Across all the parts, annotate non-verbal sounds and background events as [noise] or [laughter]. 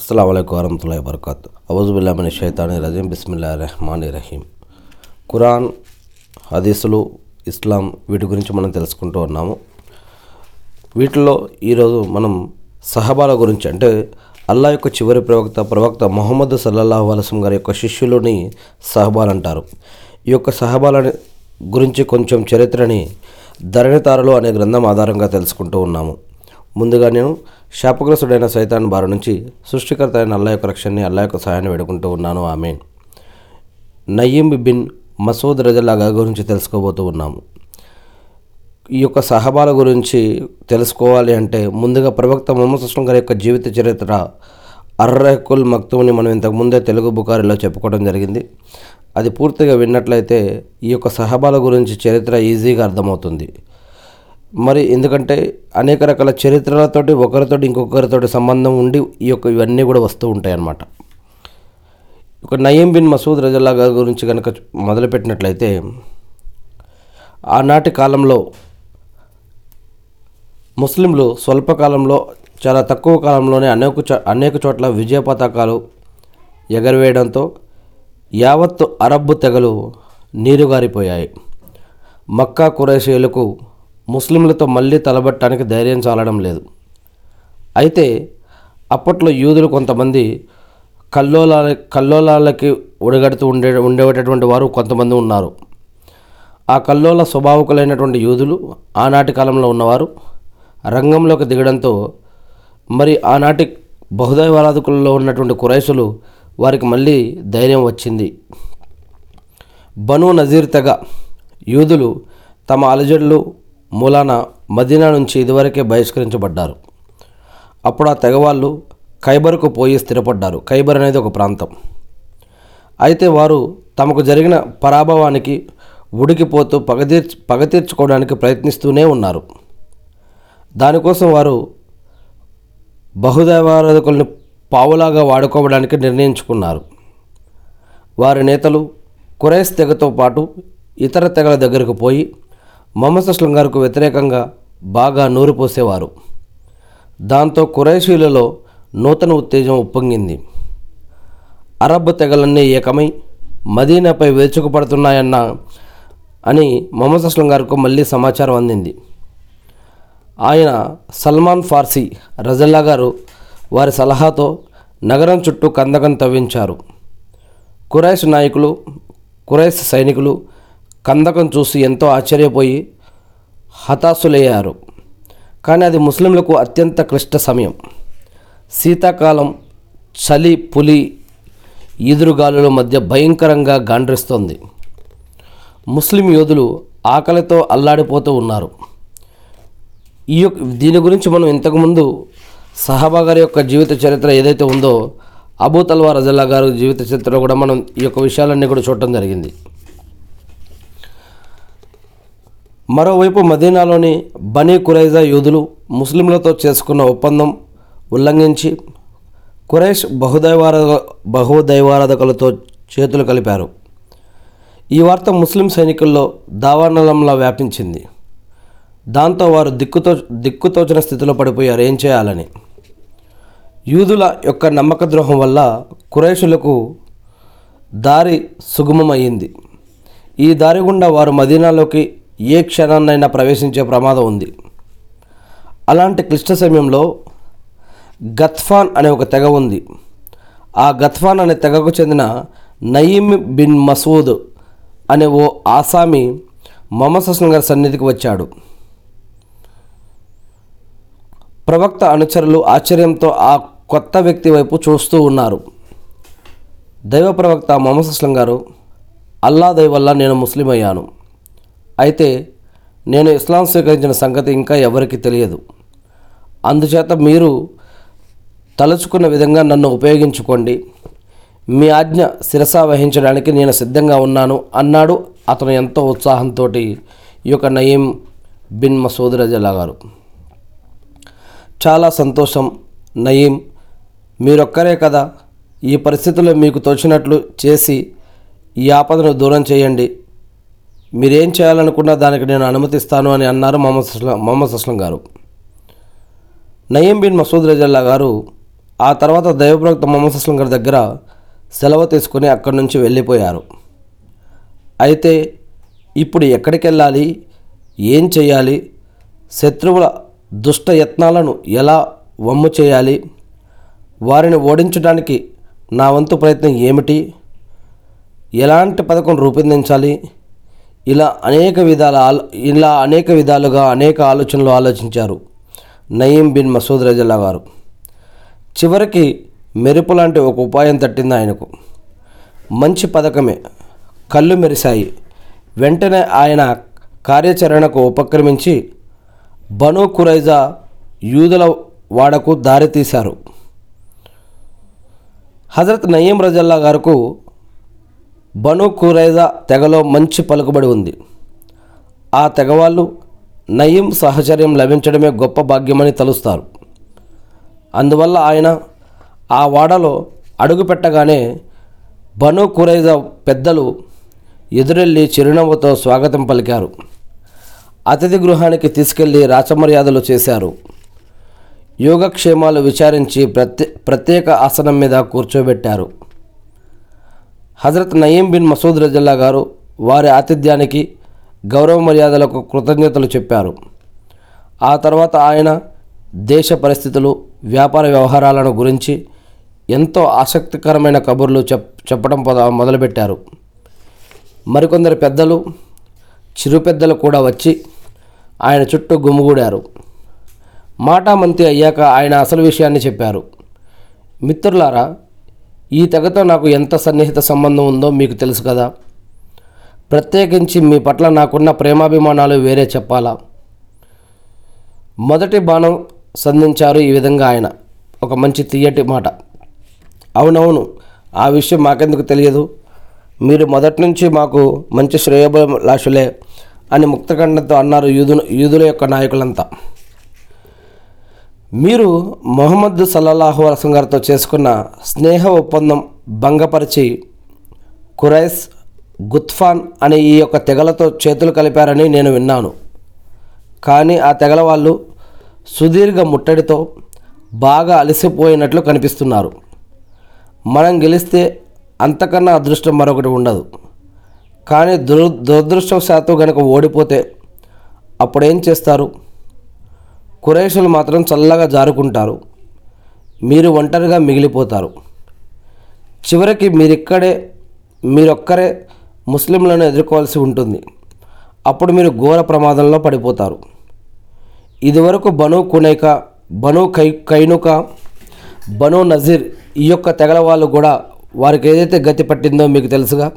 అస్సలం అయికు వరహతుల్లా వరకాత్ అవుజుబుల్లామిన షైతాని రజీం బిస్మిల్లా రెహమాన్ రహీం ఖురాన్ హదీసులు ఇస్లాం వీటి గురించి మనం తెలుసుకుంటూ ఉన్నాము. వీటిలో ఈరోజు మనం సహబాల గురించి అంటే అల్లా యొక్క చివరి ప్రవక్త ప్రవక్త మొహమ్మద్ సల్లల్లాహు అలసం గారి యొక్క శిష్యులని సహబాలు అంటారు. ఈ యొక్క సహబాల గురించి కొంచెం చరిత్రని ధరణితారలు అనే గ్రంథం ఆధారంగా తెలుసుకుంటూ ఉన్నాము. ముందుగా నేను శాపగ్రస్తుడైన సైతాన్ బారి నుంచి సృష్టికర్త అయిన అల్లా యొక్క రక్షణని అల్లా యొక్క సహాయాన్ని వేడుకుంటూ ఉన్నాను. ఆమెన్. నయీం బిన్ మసూద్ రజల్లాగా గురించి తెలుసుకోబోతూ ఉన్నాము. ఈ యొక్క సహబాల గురించి తెలుసుకోవాలి అంటే ముందుగా ప్రవక్త మొహమ్మద్ సుస్లం గారి యొక్క జీవిత చరిత్ర అర్రహకుల్ మక్తుని మనం ఇంతకుముందే తెలుగు బుకారిలో చెప్పుకోవడం జరిగింది. అది పూర్తిగా విన్నట్లయితే ఈ యొక్క సహబాల గురించి చరిత్ర ఈజీగా అర్థమవుతుంది. మరి ఎందుకంటే అనేక రకాల చరిత్రలతోటి ఒకరితోటి ఇంకొకరితోటి సంబంధం ఉండి ఈ యొక్క ఇవన్నీ కూడా వస్తూ ఉంటాయి అన్నమాట ఒక నయీం బిన్ మసూద్ రజల్లా గారి గురించి కనుక మొదలుపెట్టినట్లయితే ఆనాటి కాలంలో ముస్లింలు స్వల్పకాలంలో చాలా తక్కువ కాలంలోనే అనేక చో అనేక చోట్ల విజయ పతాకాలు ఎగరవేయడంతో యావత్తు అరబ్బు తెగలు నీరుగారిపోయాయి. మక్కా కురేషీయులకు ముస్లింలతో మళ్ళీ తలబట్టడానికి ధైర్యం చాలడం లేదు. అయితే అప్పట్లో యూదులు కొంతమంది కల్లోలాల కల్లోలాలకి ఉడగడుతూ ఉండే ఉండేటటువంటి వారు కొంతమంది ఉన్నారు. ఆ కల్లోల స్వభావకులైనటువంటి యూదులు ఆనాటి కాలంలో ఉన్నవారు రంగంలోకి దిగడంతో మరి ఆనాటి బహుదైవారాధకుల్లో ఉన్నటువంటి కురైసులు వారికి మళ్ళీ ధైర్యం వచ్చింది. బను నజీర్ తెగ యూదులు తమ అలజడులు మూలాన మదీనా నుంచి ఇదివరకే బహిష్కరించబడ్డారు. అప్పుడు ఆ తెగవాళ్ళు ఖైబర్కు పోయి స్థిరపడ్డారు. ఖైబర్ అనేది ఒక ప్రాంతం. అయితే వారు తమకు జరిగిన పరాభవానికి ఉడికిపోతూ పగ పగతీర్చుకోవడానికి ప్రయత్నిస్తూనే ఉన్నారు. దానికోసం వారు బహుదైవారాధకుల్ని పావులాగా వాడుకోవడానికి నిర్ణయించుకున్నారు. వారి నేతలు కురైస్ తెగతో పాటు ఇతర తెగల దగ్గరకు పోయి మొహమ్మద్ అస్లం గారికి వ్యతిరేకంగా బాగా నూరు పోసేవారు దాంతో కురైషీలలో నూతన ఉత్తేజం ఉప్పొంగింది. అరబ్ తెగలన్నీ ఏకమై మదీనాపై వేచుకుపడుతున్నాయన్న అని మొహమ్మద్ అస్లం గారికి మళ్ళీ సమాచారం అందింది. ఆయన సల్మాన్ ఫార్సీ రజల్లా గారు వారి సలహాతో నగరం చుట్టూ కందకం తవ్వించారు. కురైష్ నాయకులు కురైష్ సైనికులు కందకం చూసి ఎంతో ఆశ్చర్యపోయి హతాశులయ్యారు. కానీ అది ముస్లింలకు అత్యంత క్లిష్ట సమయం. శీతాకాలం చలి పులి ఈదురుగాలుల మధ్య భయంకరంగా గాండ్రిస్తోంది. ముస్లిం యోధులు ఆకలితో అల్లాడిపోతూ ఉన్నారు. ఈ యొక్క దీని గురించి మనం ఇంతకుముందు సహాబా గారి యొక్క జీవిత చరిత్ర ఏదైతే ఉందో అబూ తల్వా రజల్లా గారి జీవిత చరిత్రలో కూడా మనం ఈ యొక్క విషయాలన్నీ కూడా చూడటం జరిగింది. మరోవైపు మదీనాలోని బనీ కురైజా యూదులు ముస్లింలతో చేసుకున్న ఒప్పందం ఉల్లంఘించి కురైష్ బహుదైవారాధ బహుదైవారాధకులతో చేతులు కలిపారు. ఈ వార్త ముస్లిం సైనికుల్లో దావానలంలా వ్యాపించింది. దాంతో వారు దిక్కుతో దిక్కుతోచిన స్థితిలో పడిపోయారు ఏం చేయాలని. యూదుల యొక్క నమ్మక ద్రోహం వల్ల కురైషులకు దారి సుగమమయ్యింది. ఈ దారి గుండా వారు మదీనాలోకి ఏ క్షణాన్నైనా ప్రవేశించే ప్రమాదం ఉంది. అలాంటి క్లిష్ట సమయంలో గత్ఫాన్ అనే ఒక తెగ ఉంది. ఆ గత్ఫాన్ అనే తెగకు చెందిన నయీమ్ బిన్ మసూద్ అనే ఓ ఆసామి మొహమ్మద్ హసన్ గారి సన్నిధికి వచ్చాడు. ప్రవక్త అనుచరులు ఆశ్చర్యంతో ఆ కొత్త వ్యక్తి వైపు చూస్తూ ఉన్నారు. దైవ ప్రవక్త మొహమ్మద్ అస్లం గారు అల్లా దయ వల్ల నేను ముస్లిం అయ్యాను. అయితే నేను ఇస్లాం స్వీకరించిన సంగతి ఇంకా ఎవరికి తెలియదు. అందుచేత మీరు తలుచుకున్న విధంగా నన్ను ఉపయోగించుకోండి. మీ ఆజ్ఞ శిరసా వహించడానికి నేను సిద్ధంగా ఉన్నాను అన్నాడు అతను ఎంతో ఉత్సాహంతో ఈ యొక్క నయీం బిన్ మసూద్ రజల్లా గారు. చాలా సంతోషం నయీం మీరొక్కరే కదా ఈ పరిస్థితుల్లో మీకు తోచినట్లు చేసి ఈ ఆపదను దూరం చేయండి. మీరేం చేయాలనుకున్నా దానికి నేను అనుమతిస్తాను అని అన్నారు మొహమ్మద్ అస్లం మొహమ్మద్ అస్లం గారు. నయీం బిన్ మసూద్ రజల్లా గారు ఆ తర్వాత దైవప్రవక్త మొహమ్మద్ అస్లం గారి దగ్గర సెలవు తీసుకుని అక్కడి నుంచి వెళ్ళిపోయారు. అయితే ఇప్పుడు ఎక్కడికి వెళ్ళాలి ఏం చేయాలి? శత్రువుల దుష్ట యత్నాలను ఎలా వమ్ము చేయాలి? వారిని ఓడించడానికి నా వంతు ప్రయత్నం ఏమిటి? ఎలాంటి పథకం రూపొందించాలి? ఇలా అనేక విధాల ఇలా అనేక విధాలుగా అనేక ఆలోచనలు ఆలోచించారు నయీం బిన్ మసూద్ రజల్లా గారు. చివరికి మెరుపు లాంటి ఒక ఉపాయం తట్టింది ఆయనకు. మంచి పథకమే. కళ్ళు మెరిశాయి. వెంటనే ఆయన కార్యాచరణకు ఉపక్రమించి బను కురైజా యూదుల వాడకు దారితీశారు హజరత్ నయీం రజల్లా గారుకు బను కురైజా తెగలో మంచి పలుకుబడి ఉంది. ఆ తెగవాళ్ళు నయీం సహచర్యం లభించడమే గొప్ప భాగ్యమని తలుస్తారు. అందువల్ల ఆయన ఆ వాడలో అడుగు పెట్టగానే బను కురైజా పెద్దలు ఎదురెళ్ళి చిరునవ్వుతో స్వాగతం పలికారు. అతిథి గృహానికి తీసుకెళ్ళి రాచమర్యాదలు చేశారు. యోగక్షేమాలు విచారించి ప్రత్యే ప్రత్యేక ఆసనం మీద కూర్చోబెట్టారు. హజరత్ నయీం బిన్ మసూద్ రజల్లా గారు వారి ఆతిథ్యానికి గౌరవ మర్యాదలకు కృతజ్ఞతలు చెప్పారు. ఆ తర్వాత ఆయన దేశ పరిస్థితులు వ్యాపార వ్యవహారాలను గురించి ఎంతో ఆసక్తికరమైన కబుర్లు చెప్ చెప్పడం పొద- మొదలుపెట్టారు. మరికొందరు పెద్దలు చిరు పెద్దలు కూడా వచ్చి ఆయన చుట్టూ గుమిగూడారు. మాటామంతి అయ్యాక ఆయన అసలు విషయాన్ని చెప్పారు. మిత్రులారా ఈ తెగతో నాకు ఎంత సన్నిహిత సంబంధం ఉందో మీకు తెలుసు కదా. ప్రత్యేకించి మీ పట్ల నాకున్న ప్రేమాభిమానాలు వేరే చెప్పాలా. మొదటి బాణం సంధించారు ఈ విధంగా ఆయన. ఒక మంచి తీయటి మాట. అవునవును ఆ విషయం మాకెందుకు తెలియదు? మీరు మొదటి నుంచి మాకు మంచి శ్రేయోభిలాషులే అని ముక్తఖండంతో అన్నారు యూదు యూదుల యొక్క నాయకులంతా. మీరు మొహమ్మద్ సల్లల్లాహు అలసం గారితో చేసుకున్న స్నేహ ఒప్పందం భంగపరిచి కురైస్ గుత్ఫాన్ అనే ఈ యొక్క తెగలతో చేతులు కలిపారని నేను విన్నాను. కానీ ఆ తెగల వాళ్ళు సుదీర్ఘ ముట్టడితో బాగా అలసిపోయినట్లు కనిపిస్తున్నారు. మనం గెలిస్తే అంతకన్నా అదృష్టం మరొకటి ఉండదు. కానీ దుర దురదృష్టవశాత్తు కనుక ఓడిపోతే అప్పుడేం చేస్తారు? కురేషులు మాత్రం చల్లగా జారుకుంటారు. మీరు ఒంటరిగా మిగిలిపోతారు. చివరికి మీరిక్కడే మీరొక్కరే ముస్లింలను ఎదుర్కోవాల్సి ఉంటుంది. అప్పుడు మీరు ఘోర ప్రమాదంలో పడిపోతారు. ఇదివరకు బను కునైక బను కై కైనుక బను నజీర్ ఈ యొక్క తెగల వాళ్ళు కూడా వారికి ఏదైతే గతి పట్టిందో మీకు తెలుసుగా?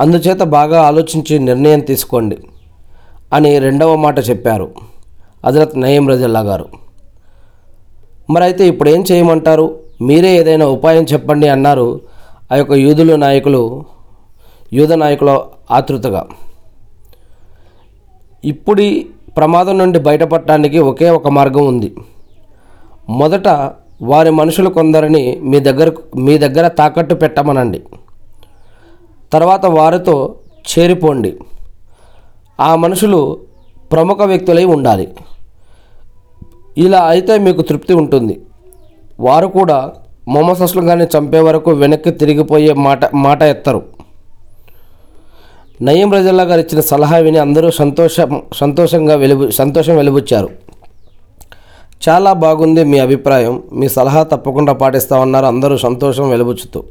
అందుచేత బాగా ఆలోచించి నిర్ణయం తీసుకోండి అని రెండవ మాట చెప్పారు. హజరత్ నయీం రజల్లా గారు. మరి అయితే ఇప్పుడు ఏం చేయమంటారు? మీరే ఏదైనా ఉపాయం చెప్పండి అన్నారు ఆ యొక్క యూదుల నాయకులు యూద నాయకుల ఆతృతగా. ఇప్పుడి ప్రమాదం నుండి బయటపడటానికి ఒకే ఒక మార్గం ఉంది. మొదట వారి మనుషులు కొందరిని మీ దగ్గర మీ దగ్గర తాకట్టు పెట్టమనండి. తర్వాత వారితో చేరిపోండి. ఆ మనుషులు ప్రముఖ వ్యక్తులై ఉండాలి. ఇలా అయితే మీకు తృప్తి ఉంటుంది. వారు కూడా మొహమ్మద్ కానీ చంపే వరకు వెనక్కి తిరిగిపోయే మాట మాట ఎత్తరు. నయీం రజల్లా గారు ఇచ్చిన సలహా విని అందరూ సంతోషం సంతోషంగా వెలుబు సంతోషం వెలుబుచ్చారు. చాలా బాగుంది మీ అభిప్రాయం మీ సలహా తప్పకుండా పాటిస్తామన్నారు అందరూ సంతోషం వెలుబుచ్చుతూ.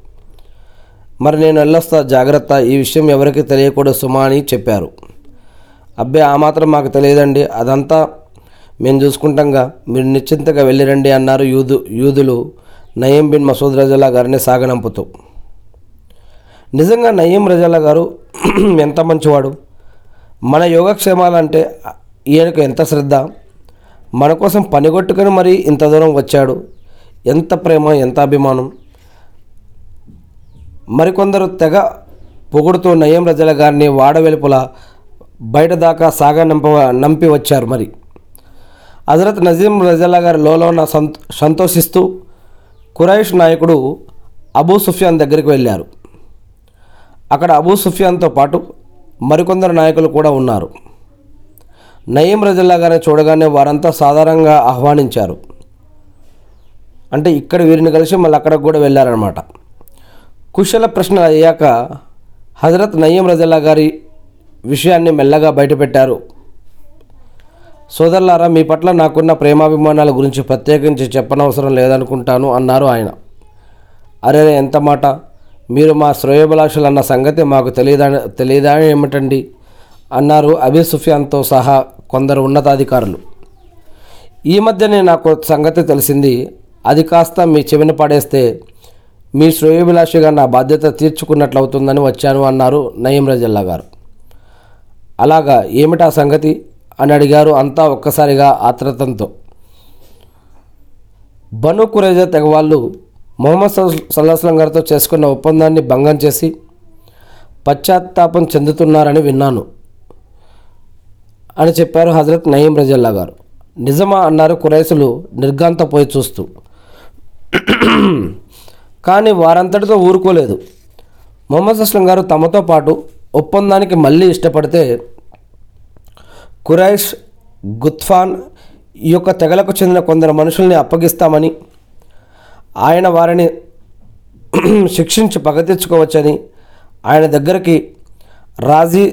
మరి నేను వెళ్ళొస్తా జాగ్రత్త ఈ విషయం ఎవరికి తెలియకూడదు సుమా అని చెప్పారు. అబ్బే ఆ మాత్రం మాకు తెలియదండి. అదంతా మేము చూసుకుంటాంగా మీరు నిశ్చింతగా వెళ్ళిరండి అన్నారు యూదు యూదులు నయీం బిన్ మసూద్ రజల్లా గారిని సాగనంపుతూ. నిజంగా నయీం రజల్లా గారు [clears throat] ఎంత మంచివాడు? మన యోగక్షేమాలంటే ఈయనకు ఎంత శ్రద్ధ? మన కోసం పనిగొట్టుకుని మరి ఇంత దూరం వచ్చాడు. ఎంత ప్రేమ ఎంత అభిమానం? మరికొందరు తెగ పొగుడుతూ నయం రజల గారిని వాడ వెలుపల బయట దాకా సాగ నంప నంపి వచ్చారు మరి. హజరత్ నజీం రజల్లా గారి లోలోన సంతో సంతోషిస్తూ కురైష్ నాయకుడు అబూ సుఫియాన్ దగ్గరికి వెళ్ళారు. అక్కడ అబూ సుఫియాన్తో పాటు మరికొందరు నాయకులు కూడా ఉన్నారు. నయీం రజల్లా గారిని చూడగానే వారంతా సాధారణంగా ఆహ్వానించారు. అంటే ఇక్కడ వీరిని కలిసి మళ్ళీ అక్కడికి కూడా వెళ్ళారనమాట కుశల ప్రశ్నలు అయ్యాక హజరత్ నయీం రజల్లా గారి విషయాన్ని మెల్లగా బయటపెట్టారు. సోదరులారా మీ పట్ల నాకున్న ప్రేమాభిమానాల గురించి ప్రత్యేకించి చెప్పనవసరం లేదనుకుంటాను అన్నారు ఆయన. అరే ఎంత మాట? మీరు మా శ్రేయభిలాషులు అన్న సంగతి మాకు తెలియదా తెలియదా ఏమిటండి? అన్నారు అబీ సుఫియాన్తో సహా కొందరు ఉన్నతాధికారులు. ఈ మధ్యనే నాకు సంగతి తెలిసింది. అది కాస్త మీ చెవిన పడేస్తే మీ శ్రేయోభిలాషిగా నా బాధ్యత తీర్చుకున్నట్లు అవుతుందని వచ్చాను అన్నారు నయీం రజల్లా గారు. అలాగా ఏమిటా సంగతి? అని అడిగారు. అంతా ఒక్కసారిగా ఆత్రతంతో. బను కురేజా తెగవాళ్ళు మొహమ్మద్ సల్లాహస్లం గారితో చేసుకున్న ఒప్పందాన్ని భంగం చేసి పశ్చాత్తాపం చెందుతున్నారని విన్నాను అని చెప్పారు హజరత్ నయీం రజల్లా గారు. నిజమా అన్నారు కురైసులు నిర్గాంతపోయి చూస్తూ. కానీ వారంతటితో ఊరుకోలేదు. మొహమ్మద్ అస్లం గారు తమతో పాటు ఒప్పందానికి మళ్ళీ ఇష్టపడితే కురైష్ గుత్ఫాన్ ఈ యొక్క తెగలకు చెందిన కొందరు మనుషుల్ని అప్పగిస్తామని ఆయన వారిని [clears throat] శిక్షించి పగ తెచ్చుకోవచ్చని ఆయన దగ్గరికి రాజీ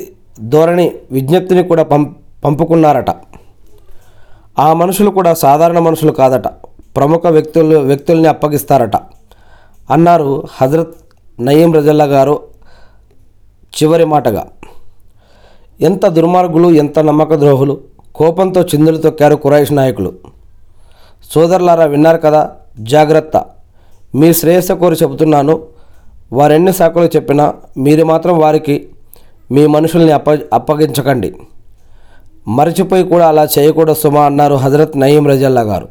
ధోరణి విజ్ఞప్తిని కూడా పం పంపుకున్నారట. ఆ మనుషులు కూడా సాధారణ మనుషులు కాదట. ప్రముఖ వ్యక్తులు వ్యక్తుల్ని అప్పగిస్తారట. అన్నారు హజరత్ నయీం రజల్లా గారు చివరి మాటగా. ఎంత దుర్మార్గులు ఎంత నమ్మక ద్రోహులు కోపంతో చిందులు తొక్కారు కురైష్ నాయకులు. సోదరులారా విన్నారు కదా? జాగ్రత్త. మీ శ్రేయస్సు కోరి చెబుతున్నాను. వారెన్ని సాకులు చెప్పినా మీరు మాత్రం వారికి మీ మనుషుల్ని అప్ప అప్పగించకండి. మరచిపోయి కూడా అలా చేయకూడదు సుమా అన్నారు హజరత్ నయీం రజల్లా గారు.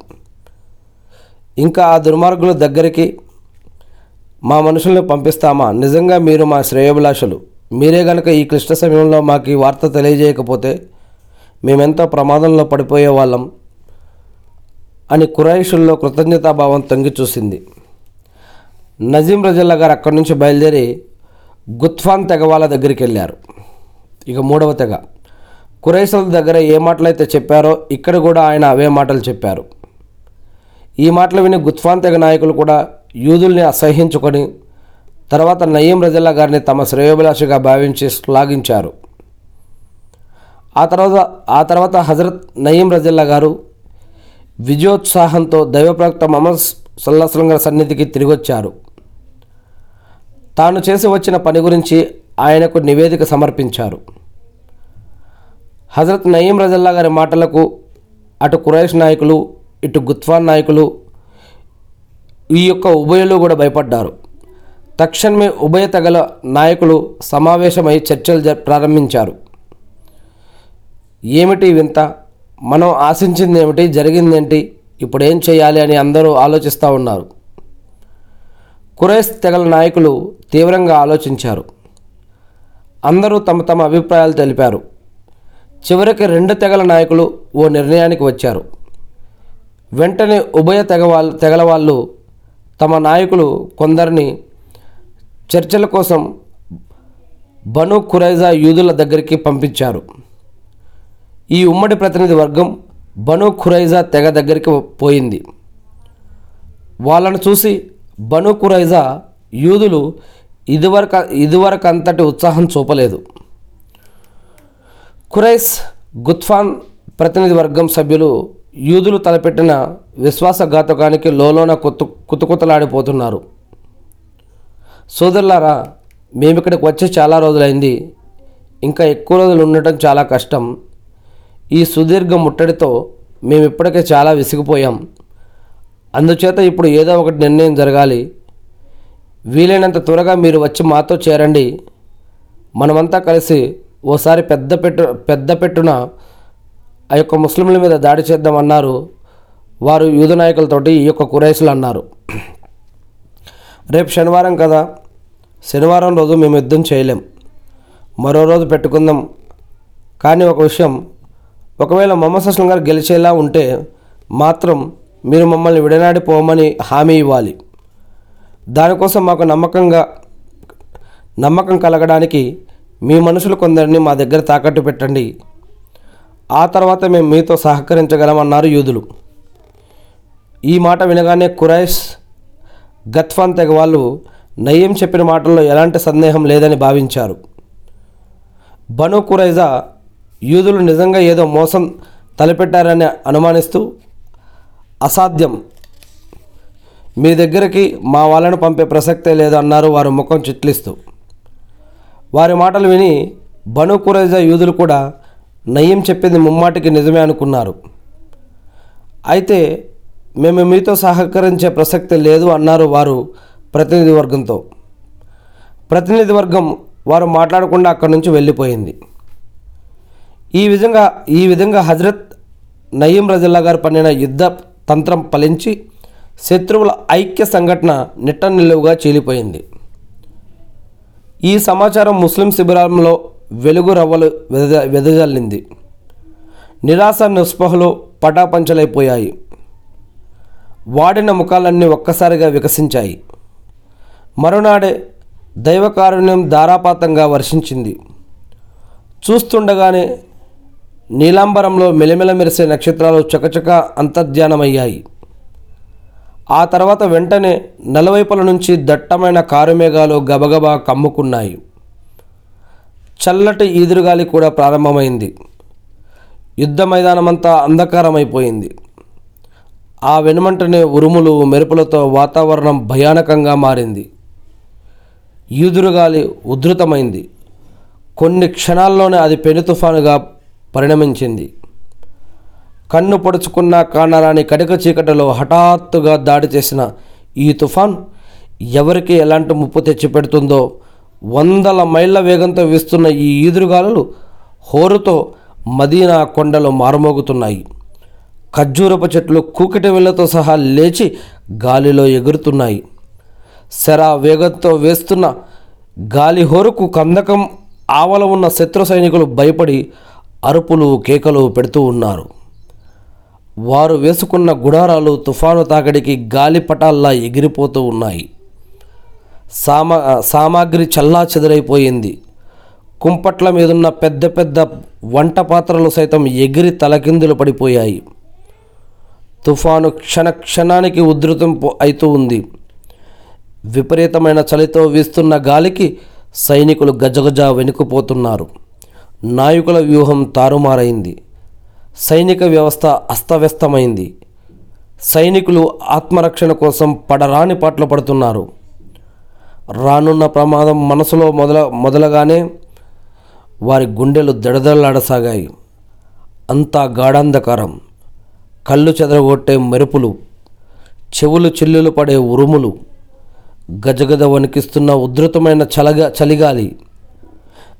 ఇంకా ఆ దుర్మార్గుల దగ్గరికి మా మనుషుల్ని పంపిస్తామా? నిజంగా మీరు మా శ్రేయోభిలాషులు. మీరే గనక ఈ క్లిష్ట సమయంలో మాకు ఈ వార్త తెలియజేయకపోతే మేమెంతో ప్రమాదంలో పడిపోయే వాళ్ళం అని కురాయిషుల్లో కృతజ్ఞతాభావం తొంగి చూసింది. నజీం రజల్లా గారు అక్కడి నుంచి బయలుదేరి గుత్ఫాన్ తెగ వాళ్ళ దగ్గరికి వెళ్ళారు. ఇక మూడవ తెగ. కురైసల దగ్గర ఏ మాటలైతే చెప్పారో ఇక్కడ కూడా ఆయన అవే మాటలు చెప్పారు. ఈ మాటలు విని గుత్ఫాన్ తెగ నాయకులు కూడా యూదుల్ని అసహ్యించుకొని తర్వాత నయీం రజల్లా గారిని తమ శ్రేయోభిలాషగా భావించి శ్లాఘించారు ఆ తర్వాత ఆ తర్వాత హజరత్ నయీం రజల్లా గారు విజయోత్సాహంతో దైవప్రవక్త మహమ్మద్ సల్లాహం గారి సన్నిధికి తిరిగొచ్చారు. తాను చేసి వచ్చిన పని గురించి ఆయనకు నివేదిక సమర్పించారు. హజరత్ నయీం రజల్లా గారి మాటలకు అటు కురైష్ నాయకులు ఇటు గుత్వాన్ నాయకులు ఈ యొక్క ఉభయలు కూడా భయపడ్డారు. తక్షణమే ఉభయ తెగల నాయకులు సమావేశమై చర్చలు జ ప్రారంభించారు. ఏమిటి వింత? మనం ఆశించింది ఏమిటి జరిగిందేంటి? ఇప్పుడు ఏం చేయాలి అని అందరూ ఆలోచిస్తూ ఉన్నారు. కురైస్ తెగల నాయకులు తీవ్రంగా ఆలోచించారు. అందరూ తమ తమ అభిప్రాయాలు తెలిపారు. చివరికి రెండు తెగల నాయకులు ఓ నిర్ణయానికి వచ్చారు. వెంటనే ఉభయ తెగ వాళ్ళు తెగల వాళ్ళు తమ నాయకులు కొందరిని చర్చల కోసం బను కురైజా యూదుల దగ్గరికి పంపించారు. ఈ ఉమ్మడి ప్రతినిధి వర్గం బను ఖురైజా తెగ దగ్గరికి పోయింది. వాళ్ళను చూసి బను ఖురైజా యూదులు ఇదివరక ఇదివరకు అంతటి ఉత్సాహం చూపలేదు. ఖురైస్ గుత్ఫాన్ ప్రతినిధి వర్గం సభ్యులు యూదులు తలపెట్టిన విశ్వాసఘాతకానికి లోలోన కుత్తు కుతుకుతలాడిపోతున్నారు. సోదరులారా మేము ఇక్కడికి వచ్చి చాలా రోజులైంది. ఇంకా ఎక్కువ రోజులు ఉండటం చాలా కష్టం. ఈ సుదీర్ఘ ముట్టడితో మేము ఇప్పటికే చాలా విసిగిపోయాం. అందుచేత ఇప్పుడు ఏదో ఒకటి నిర్ణయం జరగాలి. వీలైనంత త్వరగా మీరు వచ్చి మాతో చేరండి. మనమంతా కలిసి ఓసారి పెద్ద పెట్టు పెద్ద పెట్టున ఆ యొక్క ముస్లింల మీద దాడి చేద్దామన్నారు. వారు యూద నాయకులతోటి ఈ యొక్క కురైసులు అన్నారు. రేపు శనివారం కదా. శనివారం రోజు మేము యుద్ధం చేయలేం. మరో రోజు పెట్టుకుందాం. కానీ ఒక విషయం ఒకవేళ మొహమ్మద్ అస్లం గారు గెలిచేలా ఉంటే మాత్రం మీరు మమ్మల్ని విడనాడిపోమని హామీ ఇవ్వాలి. దానికోసం మాకు నమ్మకంగా నమ్మకం కలగడానికి మీ మనుషులు కొందరిని మా దగ్గర తాకట్టు పెట్టండి. ఆ తర్వాత మేము మీతో సహకరించగలమన్నారు యూదులు. ఈ మాట వినగానే కురైష్ గత్ఫాన్ తెగ వాళ్ళు నయ్యం చెప్పిన మాటల్లో ఎలాంటి సందేహం లేదని భావించారు. బను కురైజా యూదులు నిజంగా ఏదో మోసం తలపెట్టారని అనుమానిస్తూ అసాధ్యం. మీ దగ్గరికి మా వాళ్ళను పంపే ప్రసక్తే లేదు అన్నారు వారు ముఖం చిట్లిస్తూ. వారి మాటలు విని బను కురైజా యూదులు కూడా నయ్యం చెప్పింది ముమ్మాటికి నిజమే అనుకున్నారు. అయితే మేము మీతో సహకరించే ప్రసక్తి లేదు అన్నారు వారు ప్రతినిధి వర్గంతో ప్రతినిధి వర్గం వారు మాట్లాడకుండా అక్కడి నుంచి వెళ్ళిపోయింది. ఈ విధంగా ఈ విధంగా హజరత్ నయీం రజిల్లా గారు పన్నిన యుద్ధ తంత్రం ఫలించి శత్రువుల ఐక్య సంఘటన నిట్ట నిలువుగా చీలిపోయింది. ఈ సమాచారం ముస్లిం శిబిరంలో వెలుగు రవ్వలు వెద వెదజల్లింది. నిరాశ నిస్పహలు పటాపంచలైపోయాయి. వాడిన ముఖాలన్నీ ఒక్కసారిగా వికసించాయి. మరునాడే దైవకారుణ్యం ధారాపాతంగా వర్షించింది. చూస్తుండగానే నీలాంబరంలో మెలిమెల మెరిసే నక్షత్రాలు చకచక అంతర్ధ్యానమయ్యాయి. ఆ తర్వాత వెంటనే నలువైపుల నుంచి దట్టమైన కారుమేఘాలు గబగబా కమ్ముకున్నాయి. చల్లటి ఈదురుగాలి కూడా ప్రారంభమైంది. యుద్ధ మైదానమంతా అంధకారమైపోయింది. ఆ వెనుమంటనే ఉరుములు మెరుపులతో వాతావరణం భయానకంగా మారింది. ఈదురుగాలి ఉధృతమైంది. కొన్ని క్షణాల్లోనే అది పెను తుఫానుగా పరిణమించింది. కన్ను పొడుచుకున్న కానరాని కటిక చీకటిలో హఠాత్తుగా దాడి చేసిన ఈ తుఫాన్ ఎవరికి ఎలాంటి ముప్పు తెచ్చిపెడుతుందో వందల మైళ్ళ వేగంతో వీస్తున్న ఈ ఈదురుగాలులు హోరుతో మదీనా కొండలు మారుమోగుతున్నాయి. ఖర్జూరపు చెట్లు కూకిటి వెళ్ళతో సహా లేచి గాలిలో ఎగురుతున్నాయి. శర వేగంతో వేస్తున్న గాలి హోరుకు కందకం ఆవల ఉన్న శత్రు సైనికులు భయపడి అరుపులు కేకలు పెడుతూ ఉన్నారు. వారు వేసుకున్న గుడారాలు తుఫాను తాకడికి గాలిపటాల్లా ఎగిరిపోతూ ఉన్నాయి. సామా సామాగ్రి చల్లా చెదరైపోయింది. కుంపట్ల మీదున్న పెద్ద పెద్ద వంట పాత్రలు సైతం ఎగిరి తలకిందులు పడిపోయాయి. తుఫాను క్షణ క్షణానికి ఉధృతం అవుతూ ఉంది. విపరీతమైన చలితో వీస్తున్న గాలికి సైనికులు గజగజ వెనుకుపోతున్నారు. నాయకుల వ్యూహం తారుమారైంది. సైనిక వ్యవస్థ అస్తవ్యస్తమైంది. సైనికులు ఆత్మరక్షణ కోసం పడరాని పాటలు పడుతున్నారు. రానున్న ప్రమాదం మనసులో మొదల మొదలగానే వారి గుండెలు దడదల్లాడసాగాయి అంతా గాఢాంధకారం. కళ్ళు చెదరగొట్టే మెరుపులు చెవులు చిల్లులు పడే ఉరుములు. గజగజ వణికిస్తున్న ఉధృతమైన చలగా చలిగాలి.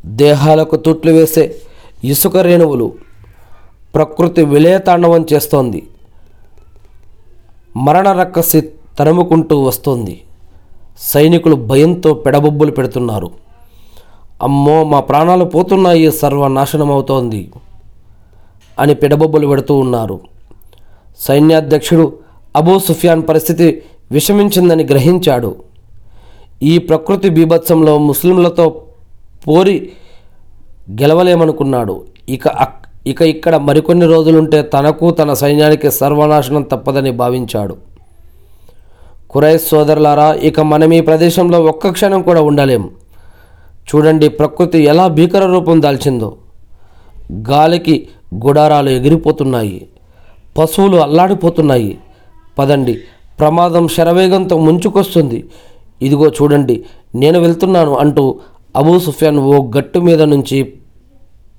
దేహాలకు తుట్లు వేసే ఇసుక రేణువులు ప్రకృతి విలయతాండవం చేస్తోంది. మరణ రక్కసి తరుముకుంటూ వస్తోంది. సైనికులు భయంతో పెడబొబ్బులు పెడుతున్నారు. అమ్మో మా ప్రాణాలు పోతున్నాయి సర్వనాశనం అవుతోంది అని పెడబొబ్బులు పెడుతూ ఉన్నారు. సైన్యాధ్యక్షుడు అబూ సుఫియాన్ పరిస్థితి విషమించిందని గ్రహించాడు. ఈ ప్రకృతి బీభత్సంలో ముస్లింలతో పోరి గెలవలేమనుకున్నాడు. ఇక అక్- ఇక ఇక్కడ మరికొన్ని రోజులుంటే తనకు తన సైన్యానికి సర్వనాశనం తప్పదని భావించాడు. కురైస్ సోదరులారా ఇక మనం ఈ ప్రదేశంలో ఒక్క క్షణం కూడా ఉండలేం. చూడండి ప్రకృతి ఎలా భీకర రూపం దాల్చిందో. గాలికి గుడారాలు ఎగిరిపోతున్నాయి. పశువులు అల్లాడిపోతున్నాయి. పదండి ప్రమాదం శరవేగంతో ముంచుకొస్తుంది. ఇదిగో చూడండి నేను వెళ్తున్నాను అంటూ అబూ సుఫియాన్ ఓ గట్టు మీద నుంచి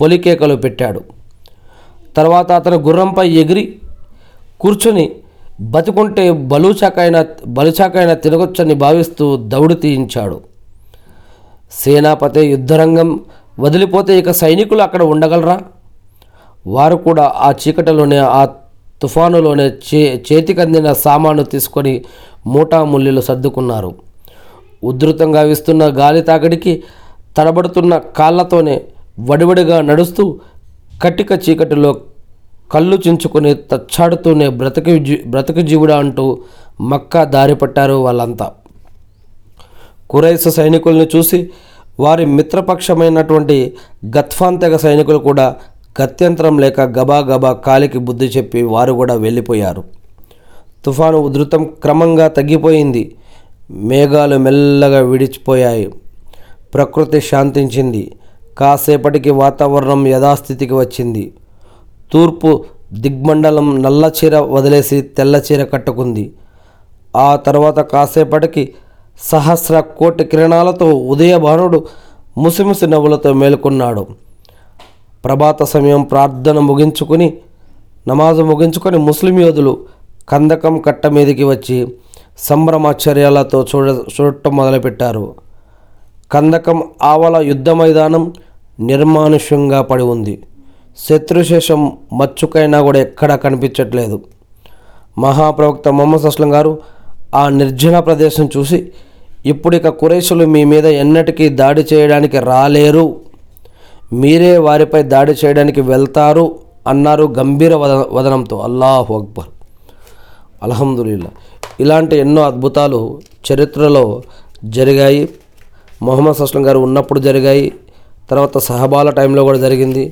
పొలికేకలు పెట్టాడు. తర్వాత అతను గుర్రంపై ఎగిరి కూర్చొని బతికుంటే బలుచాకైనా బలుచాకైనా తిరగొచ్చని భావిస్తూ దౌడు తీయించాడు. సేనాపతి యుద్ధరంగం వదిలిపోతే ఇక సైనికులు అక్కడ ఉండగలరా? వారు కూడా ఆ చీకటిలోనే ఆ తుఫానులోనే చే చేతికందిన సామాను తీసుకొని మూటాముల్లిలు సర్దుకున్నారు. ఉధృతంగా వీస్తున్న గాలి తాకడికి తడబడుతున్న కాళ్ళతోనే వడివడిగా నడుస్తూ కటిక చీకటిలో కళ్ళు చించుకుని తచ్చాడుతూనే బ్రతకి జీ బ్రతికి జీవుడా అంటూ మక్కా దారి పట్టారు వాళ్ళంతా. కురైస సైనికుల్ని చూసి వారి మిత్రపక్షమైనటువంటి గత్ఫాన్ తెగ సైనికులు కూడా గత్యంతరం లేక గబా గబా కాలికి బుద్ధి చెప్పి వారు కూడా వెళ్ళిపోయారు. తుఫాను ఉధృతం క్రమంగా తగ్గిపోయింది. మేఘాలు మెల్లగా విడిచిపోయాయి. ప్రకృతి శాంతించింది. కాసేపటికి వాతావరణం యథాస్థితికి వచ్చింది. తూర్పు దిగ్మండలం నల్ల చీర వదిలేసి తెల్ల చీర కట్టుకుంది. ఆ తర్వాత కాసేపటికి సహస్ర కోటి కిరణాలతో ఉదయభానుడు ముసిముసి నవ్వులతో మేలుకున్నాడు. ప్రభాత సమయం ప్రార్థన ముగించుకుని నమాజు ముగించుకొని ముస్లిం యోధులు కందకం కట్ట మీదకి వచ్చి సంభ్రమాశ్చర్యాలతో చూడ చూడటం మొదలుపెట్టారు. కందకం ఆవల యుద్ధ మైదానం నిర్మానుష్యంగా పడి ఉంది. శత్రుశేషం మచ్చుకైనా కూడా ఎక్కడా కనిపించట్లేదు. మహాప్రవక్త మొహమ్మద్ అస్లం గారు ఆ నిర్జన ప్రదేశం చూసి ఇప్పుడిక కురేషులు మీ మీద ఎన్నటికీ దాడి చేయడానికి రాలేరు. మీరే వారిపై దాడి చేయడానికి వెళ్తారు అన్నారు గంభీర వద వదనంతో. అల్లాహు అక్బర్. అల్హమ్దుల్లా ఇలాంటి ఎన్నో అద్భుతాలు చరిత్రలో జరిగాయి. మొహమ్మద్ సస్లం గారు ఉన్నప్పుడు జరిగాయి. తర్వాత సహబాల టైంలో కూడా జరిగింది.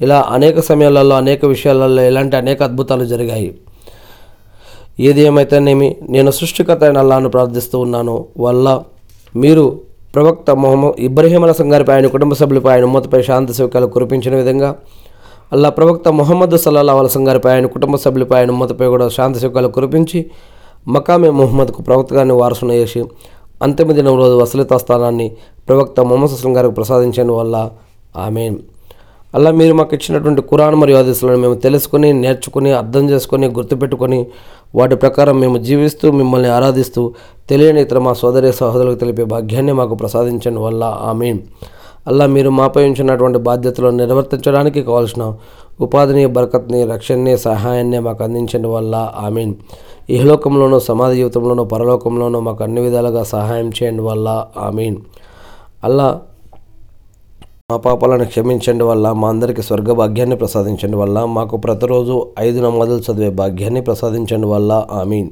ఇలా అనేక సమయాలలో అనేక విషయాలలో ఇలాంటి అనేక అద్భుతాలు జరిగాయి. ఏది ఏమైతేనేమి నేను సృష్టికర్త అయిన అల్లాను ప్రార్థిస్తూ ఉన్నాను. వల్ల మీరు ప్రవక్త మొహమ్మద్ ఇబ్రహీం అలసం గారిపై ఆయన కుటుంబ సభ్యులపై ఆయన ఉమ్మతిపై శాంతి శివకాలు కురిపించిన విధంగా అల్లా ప్రవక్త మొహమ్మద్ సల్లా అలసం గారిపై ఆయన కుటుంబ సభ్యులపై ఆయన ఉమ్మతిపై కూడా శాంతి శివకాలు కురిపించి మకామే మొహమ్మద్కు ప్రవక్త గారిని వారసును చేసి అంతిమ దినం రోజు వసలితా స్థానాన్ని ప్రవక్త మొహమ్మద్ అస్లం గారికి ప్రసాదించడం వల్ల ఆమెన్. అలా మీరు మాకు ఇచ్చినటువంటి కురాన్ మరియు ఆదేశాలను మేము తెలుసుకొని నేర్చుకుని అర్థం చేసుకొని గుర్తుపెట్టుకొని వాటి ప్రకారం మేము జీవిస్తూ మిమ్మల్ని ఆరాధిస్తూ తెలియని ఇతర మా సోదరి సహోదరులకు తెలిపే భాగ్యాన్ని మాకు ప్రసాదించడం వల్ల ఆమెన్. అలా మీరు మాపై ఉంచినటువంటి బాధ్యతలను నిర్వర్తించడానికి కావాల్సిన ఉపాధిని బరకత్ని రక్షణని సహాయాన్ని మాకు అందించడం వల్ల ఆమీన్. ఇహలోకంలోనూ సమాధి జీవితంలోనూ పరలోకంలోనూ మాకు అన్ని విధాలుగా సహాయం చేయండి వల్ల. ఆమీన్. అల్లా మా పాపాలను క్షమించండి వల్ల మా అందరికీ స్వర్గ భాగ్యాన్ని ప్రసాదించండి వల్ల మాకు ప్రతిరోజు ఐదు నమాజులు చదివే భాగ్యాన్ని ప్రసాదించండి వల్ల. ఆమీన్.